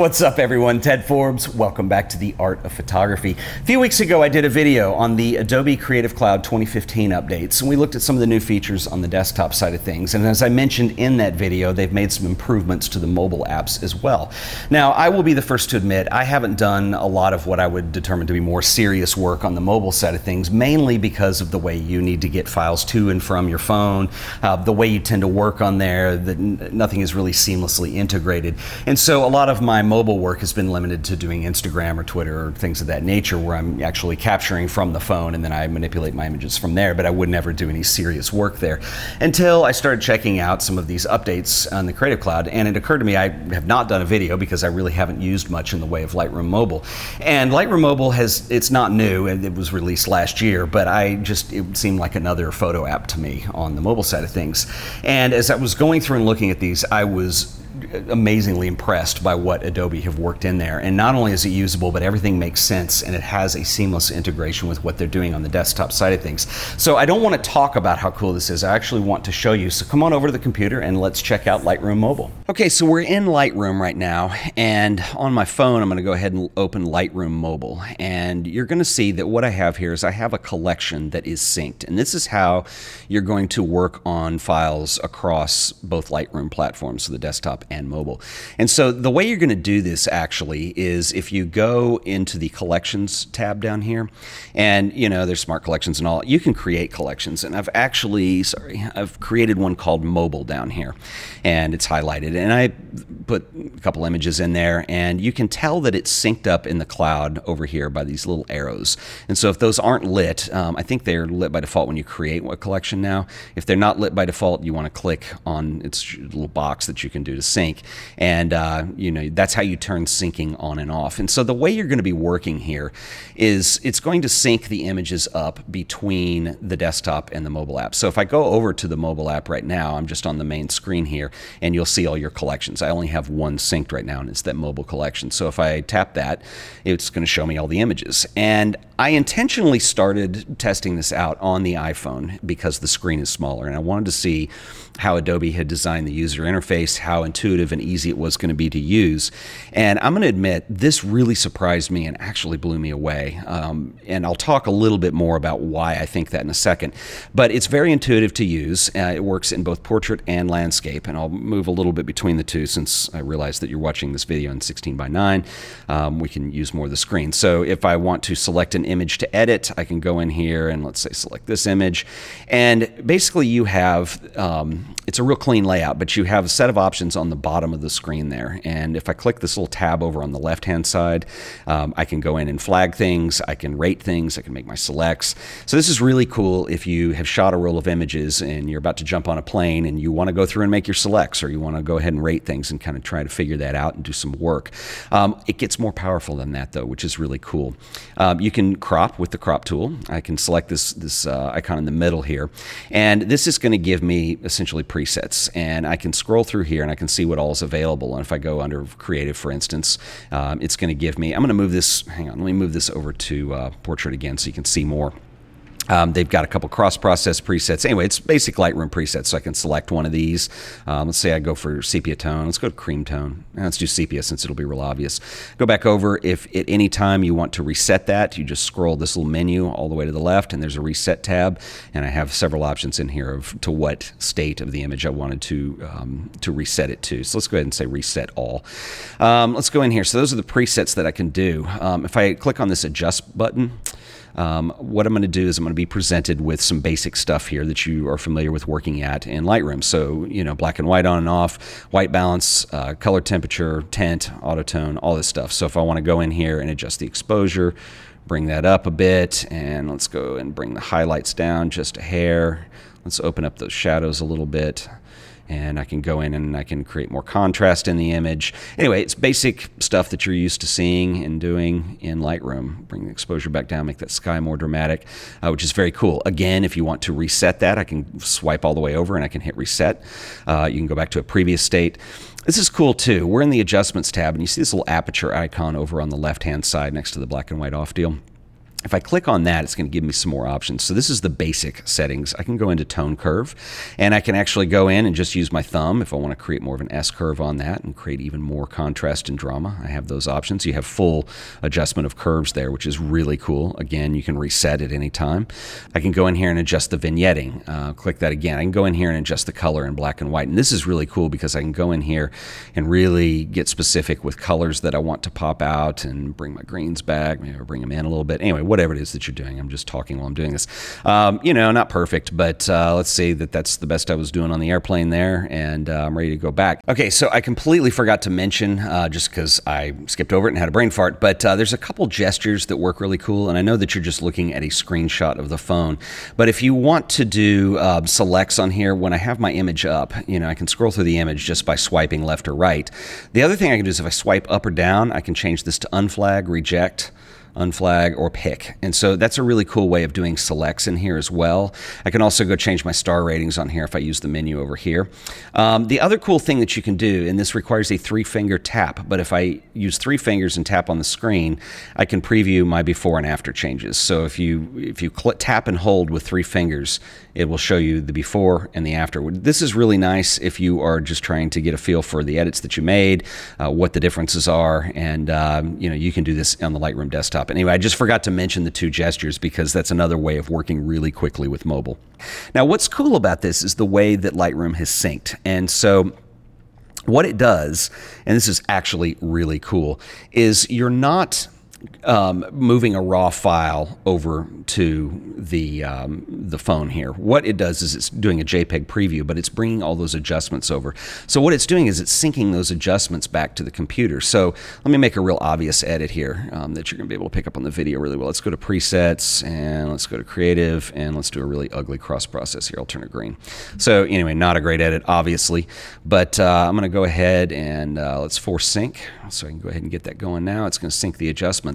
What's up, everyone? Ted Forbes. Welcome back to the Art of Photography. A few weeks ago, I did a video on the Adobe Creative Cloud 2015 updates, and we looked at some of the new features on the desktop side of things. And as I mentioned in that video, they've made some improvements to the mobile apps as well. Now, I will be the first to admit I haven't done a lot of what I would determine to be more serious work on the mobile side of things, mainly because of the way you need to get files to and from your phone, uh, the way you tend to work on there, that nothing is really seamlessly integrated. And so a lot of my mobile work has been limited to doing Instagram or Twitter or things of that nature where I'm actually capturing from the phone and then I manipulate my images from there, but I would never do any serious work there until I started checking out some of these updates on the Creative Cloud. And it occurred to me I have not done a video because I really haven't used much in the way of Lightroom Mobile. And Lightroom Mobile has, it's not new, and it was released last year, but I just, it seemed like another photo app to me on the mobile side of things. And as I was going through and looking at these, I was amazingly impressed by what Adobe have worked in there. And not only is it usable, but everything makes sense and it has a seamless integration with what they're doing on the desktop side of things. So I don't want to talk about how cool this is. I actually want to show you. So come on over to the computer and let's check out Lightroom Mobile. Okay, so we're in Lightroom right now. And on my phone, I'm going to go ahead and open Lightroom Mobile. And you're going to see that what I have here is I have a collection that is synced. And this is how you're going to work on files across both Lightroom platforms, so the desktop and mobile. And so the way you're going to do this actually is if you go into the collections tab down here, and you know there's smart collections and all, you can create collections. And I've actually, sorry, I've created one called mobile down here, and it's highlighted. And I put a couple images in there, and you can tell that it's synced up in the cloud over here by these little arrows. And so if those aren't lit, um, I think they're lit by default when you create a collection now. If they're not lit by default, you want to click on its little box that you can do to sync sync. And, uh, you know, that's how you turn syncing on and off. And so the way you're going to be working here is it's going to sync the images up between the desktop and the mobile app. So if I go over to the mobile app right now, I'm just on the main screen here, and you'll see all your collections. I only have one synced right now, and it's that mobile collection. So if I tap that, it's going to show me all the images. And I intentionally started testing this out on the iPhone because the screen is smaller, and I wanted to see how Adobe had designed the user interface, how intuitive and easy it was going to be to use. And I'm going to admit, this really surprised me and actually blew me away. Um, and I'll talk a little bit more about why I think that in a second. But it's very intuitive to use. Uh, it works in both portrait and landscape. And I'll move a little bit between the two since I realize that you're watching this video in 16 by 9. Um, we can use more of the screen. So if I want to select an image to edit, I can go in here and let's say select this image. And basically, you have um, it's a real clean layout, but you have a set of options on the bottom of the screen there. And if I click this little tab over on the left hand side, um, I can go in and flag things, I can rate things, I can make my selects. So this is really cool if you have shot a roll of images and you're about to jump on a plane and you want to go through and make your selects, or you want to go ahead and rate things and kind of try to figure that out and do some work. Um, it gets more powerful than that though, which is really cool. Um, you can crop with the crop tool. I can select this this uh, icon in the middle here, and this is going to give me essentially presets. And I can scroll through here and I can see what all is available. And if I go under creative, for instance, um, it's going to give me, I'm going to move this, hang on, let me move this over to uh, portrait again so you can see more. Um, they've got a couple cross-process presets. Anyway, it's basic Lightroom presets, so I can select one of these. Um, let's say I go for sepia tone. Let's go to cream tone. Let's do sepia since it'll be real obvious. Go back over. If at any time you want to reset that, you just scroll this little menu all the way to the left, and there's a reset tab. And I have several options in here of to what state of the image I wanted to um, to reset it to. So let's go ahead and say reset all. Um, let's go in here. So those are the presets that I can do. Um, if I click on this adjust button, um, what I'm going to do is I'm going to be presented with some basic stuff here that you are familiar with working at in Lightroom. So, you know, black and white on and off, white balance, uh, color temperature, tint, auto tone, all this stuff. So if I want to go in here and adjust the exposure, bring that up a bit, and let's go and bring the highlights down just a hair. Let's open up those shadows a little bit and I can go in and I can create more contrast in the image. Anyway, it's basic stuff that you're used to seeing and doing in Lightroom. Bring the exposure back down, make that sky more dramatic, uh, which is very cool. Again, if you want to reset that, I can swipe all the way over and I can hit reset. Uh, you can go back to a previous state. This is cool too. We're in the adjustments tab and you see this little aperture icon over on the left hand side next to the black and white off deal. If I click on that, it's going to give me some more options. So this is the basic settings. I can go into tone curve and I can actually go in and just use my thumb if I want to create more of an S curve on that and create even more contrast and drama. I have those options. You have full adjustment of curves there, which is really cool. Again, you can reset at any time. I can go in here and adjust the vignetting. Uh, click that again. I can go in here and adjust the color in black and white. And this is really cool because I can go in here and really get specific with colors that I want to pop out and bring my greens back, maybe bring them in a little bit. Anyway, whatever it is that you're doing. I'm just talking while I'm doing this. Um, you know, not perfect, but uh, let's say that that's the best I was doing on the airplane there, and uh, I'm ready to go back. Okay, so I completely forgot to mention, uh, just because I skipped over it and had a brain fart, but uh, there's a couple gestures that work really cool, and I know that you're just looking at a screenshot of the phone, but if you want to do uh, selects on here, when I have my image up, you know, I can scroll through the image just by swiping left or right. The other thing I can do is if I swipe up or down, I can change this to unflag, reject, unflag, or pick. And so that's a really cool way of doing selects in here as well. I can also go change my star ratings on here if I use the menu over here. Um, the other cool thing that you can do, and this requires a three finger tap, but if I use three fingers and tap on the screen, I can preview my before and after changes. So if you if you tap and hold with three fingers, it will show you the before and the after. This is really nice if you are just trying to get a feel for the edits that you made, uh, what the differences are, and um, you know you can do this on the Lightroom desktop. Anyway, I just forgot to mention the two gestures because that's another way of working really quickly with mobile. Now, what's cool about this is the way that Lightroom has synced, and so what it does, and this is actually really cool, is you're not um, moving a raw file over to the um, the phone here. What it does is it's doing a JPEG preview, but it's bringing all those adjustments over. So what it's doing is it's syncing those adjustments back to the computer. So let me make a real obvious edit here um, that you're going to be able to pick up on the video really well. Let's go to presets and let's go to creative and let's do a really ugly cross process here. I'll turn it green. So anyway, not a great edit, obviously, but uh, I'm going to go ahead and uh, let's force sync. So I can go ahead and get that going now. It's going to sync the adjustments.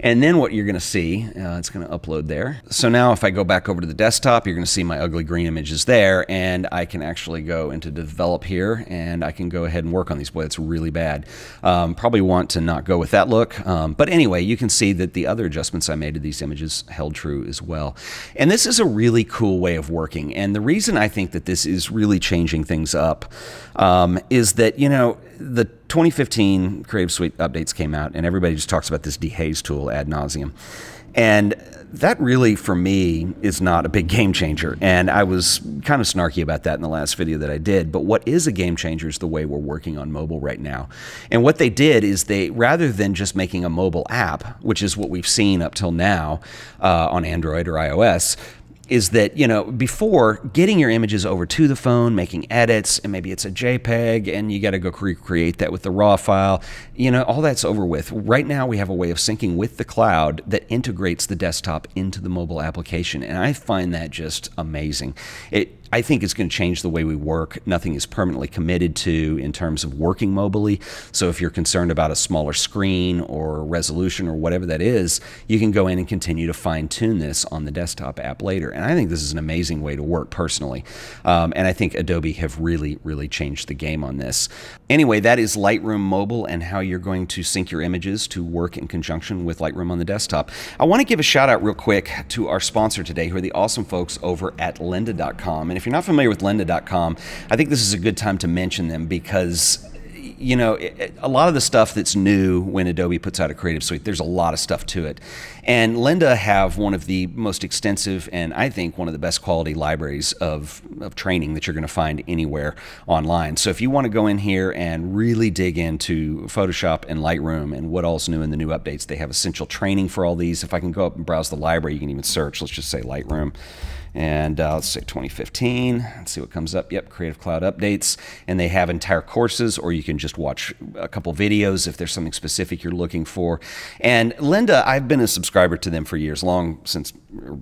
And then what you're going to see, uh, it's going to upload there. So now if I go back over to the desktop, you're going to see my ugly green images there. And I can actually go into develop here and I can go ahead and work on these. Boy, it's really bad. Um, probably want to not go with that look. Um, but anyway, you can see that the other adjustments I made to these images held true as well. And this is a really cool way of working. And the reason I think that this is really changing things up um, is that, you know, the 2015 Creative Suite updates came out, and everybody just talks about this dehaze tool ad nauseum. And that really, for me, is not a big game changer. And I was kind of snarky about that in the last video that I did. But what is a game changer is the way we're working on mobile right now. And what they did is they, rather than just making a mobile app, which is what we've seen up till now uh, on Android or iOS, is that you know before getting your images over to the phone making edits and maybe it's a jpeg and you got to go recreate that with the raw file you know all that's over with. Right now we have a way of syncing with the cloud that integrates the desktop into the mobile application and i find that just amazing. It I think it's going to change the way we work. Nothing is permanently committed to in terms of working mobily. So if you're concerned about a smaller screen or resolution or whatever that is, you can go in and continue to fine tune this on the desktop app later. And I think this is an amazing way to work personally. Um, and I think Adobe have really, really changed the game on this. Anyway, that is Lightroom Mobile and how you're going to sync your images to work in conjunction with Lightroom on the desktop. I want to give a shout out real quick to our sponsor today, who are the awesome folks over at lynda.com. And if you're not familiar with lynda.com, I think this is a good time to mention them because you know, a lot of the stuff that's new when Adobe puts out a creative suite, there's a lot of stuff to it. And Lynda have one of the most extensive and I think one of the best quality libraries of, of training that you're going to find anywhere online. So if you want to go in here and really dig into Photoshop and Lightroom and what all's new in the new updates, they have essential training for all these. If I can go up and browse the library, you can even search, let's just say Lightroom and uh, let's say 2015. Let's see what comes up. Yep, Creative Cloud updates, and they have entire courses, or you can just watch a couple videos if there's something specific you're looking for. And Lynda, I've been a subscriber to them for years, long since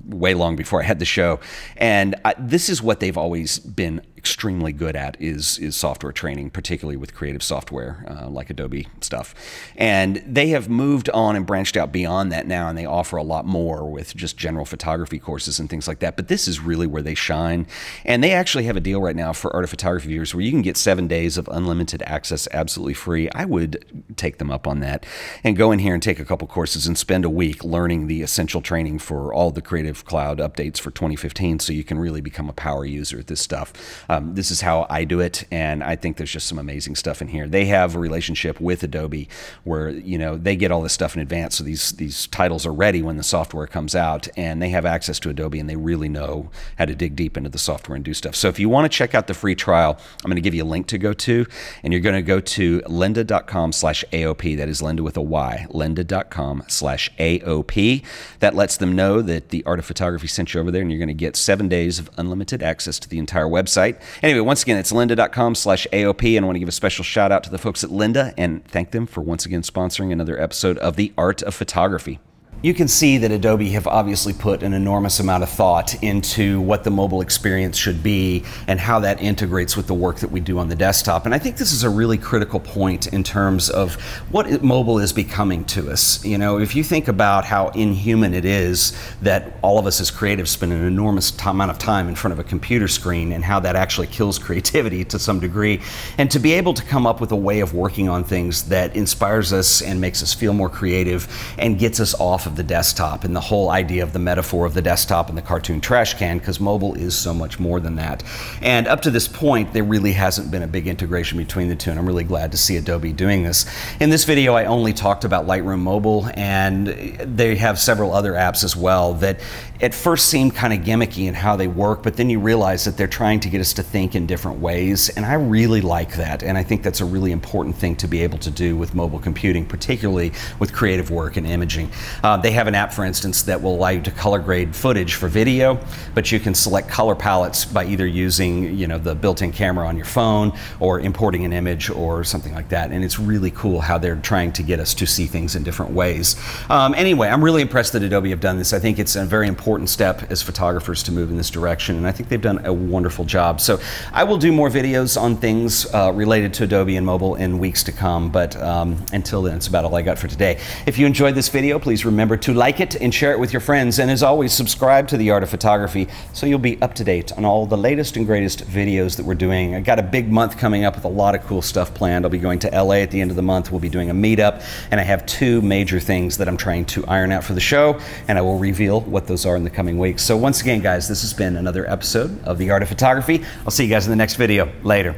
way long before I had the show, and I, this is what they've always been extremely good at is is software training, particularly with creative software uh, like Adobe stuff. And they have moved on and branched out beyond that now, and they offer a lot more with just general photography courses and things like that. But this is really where they shine. And they actually have a deal right now for art of photography viewers where you can get seven days of unlimited access absolutely free. I would take them up on that and go in here and take a couple courses and spend a week learning the essential training for all the Creative Cloud updates for 2015 so you can really become a power user at this stuff. Um, this is how I do it, and I think there's just some amazing stuff in here. They have a relationship with Adobe where you know they get all this stuff in advance, so these these titles are ready when the software comes out, and they have access to Adobe, and they really know how to dig deep into the software and do stuff. So if you want to check out the free trial, I'm going to give you a link to go to, and you're going to go to lynda.com/aop. That is Lynda with a Y. Lynda.com/aop. That lets them know that the Art of Photography sent you over there, and you're going to get seven days of unlimited access to the entire website. Anyway, once again, it's lynda.com/aop, and I want to give a special shout out to the folks at Lynda and thank them for once again sponsoring another episode of the Art of Photography. You can see that Adobe have obviously put an enormous amount of thought into what the mobile experience should be and how that integrates with the work that we do on the desktop. And I think this is a really critical point in terms of what mobile is becoming to us. You know, if you think about how inhuman it is that all of us as creatives spend an enormous amount of time in front of a computer screen and how that actually kills creativity to some degree, and to be able to come up with a way of working on things that inspires us and makes us feel more creative and gets us off of the desktop and the whole idea of the metaphor of the desktop and the cartoon trash can because mobile is so much more than that. And up to this point, there really hasn't been a big integration between the two, and I'm really glad to see Adobe doing this. In this video, I only talked about Lightroom Mobile, and they have several other apps as well that at first seem kind of gimmicky in how they work, but then you realize that they're trying to get us to think in different ways, and I really like that, and I think that's a really important thing to be able to do with mobile computing, particularly with creative work and imaging. Uh, they have an app, for instance, that will allow you to color grade footage for video, but you can select color palettes by either using you know the built-in camera on your phone or importing an image or something like that. And it's really cool how they're trying to get us to see things in different ways. Um, anyway, I'm really impressed that Adobe have done this. I think it's a very important step as photographers to move in this direction, and I think they've done a wonderful job. So I will do more videos on things uh, related to Adobe and mobile in weeks to come, but um, until then, it's about all I got for today. If you enjoyed this video, please remember to like it and share it with your friends. And as always, subscribe to The Art of Photography so you'll be up to date on all the latest and greatest videos that we're doing. I got a big month coming up with a lot of cool stuff planned. I'll be going to LA at the end of the month. We'll be doing a meetup, and I have two major things that I'm trying to iron out for the show, and I will reveal what those are in the coming weeks. So, once again, guys, this has been another episode of The Art of Photography. I'll see you guys in the next video. Later.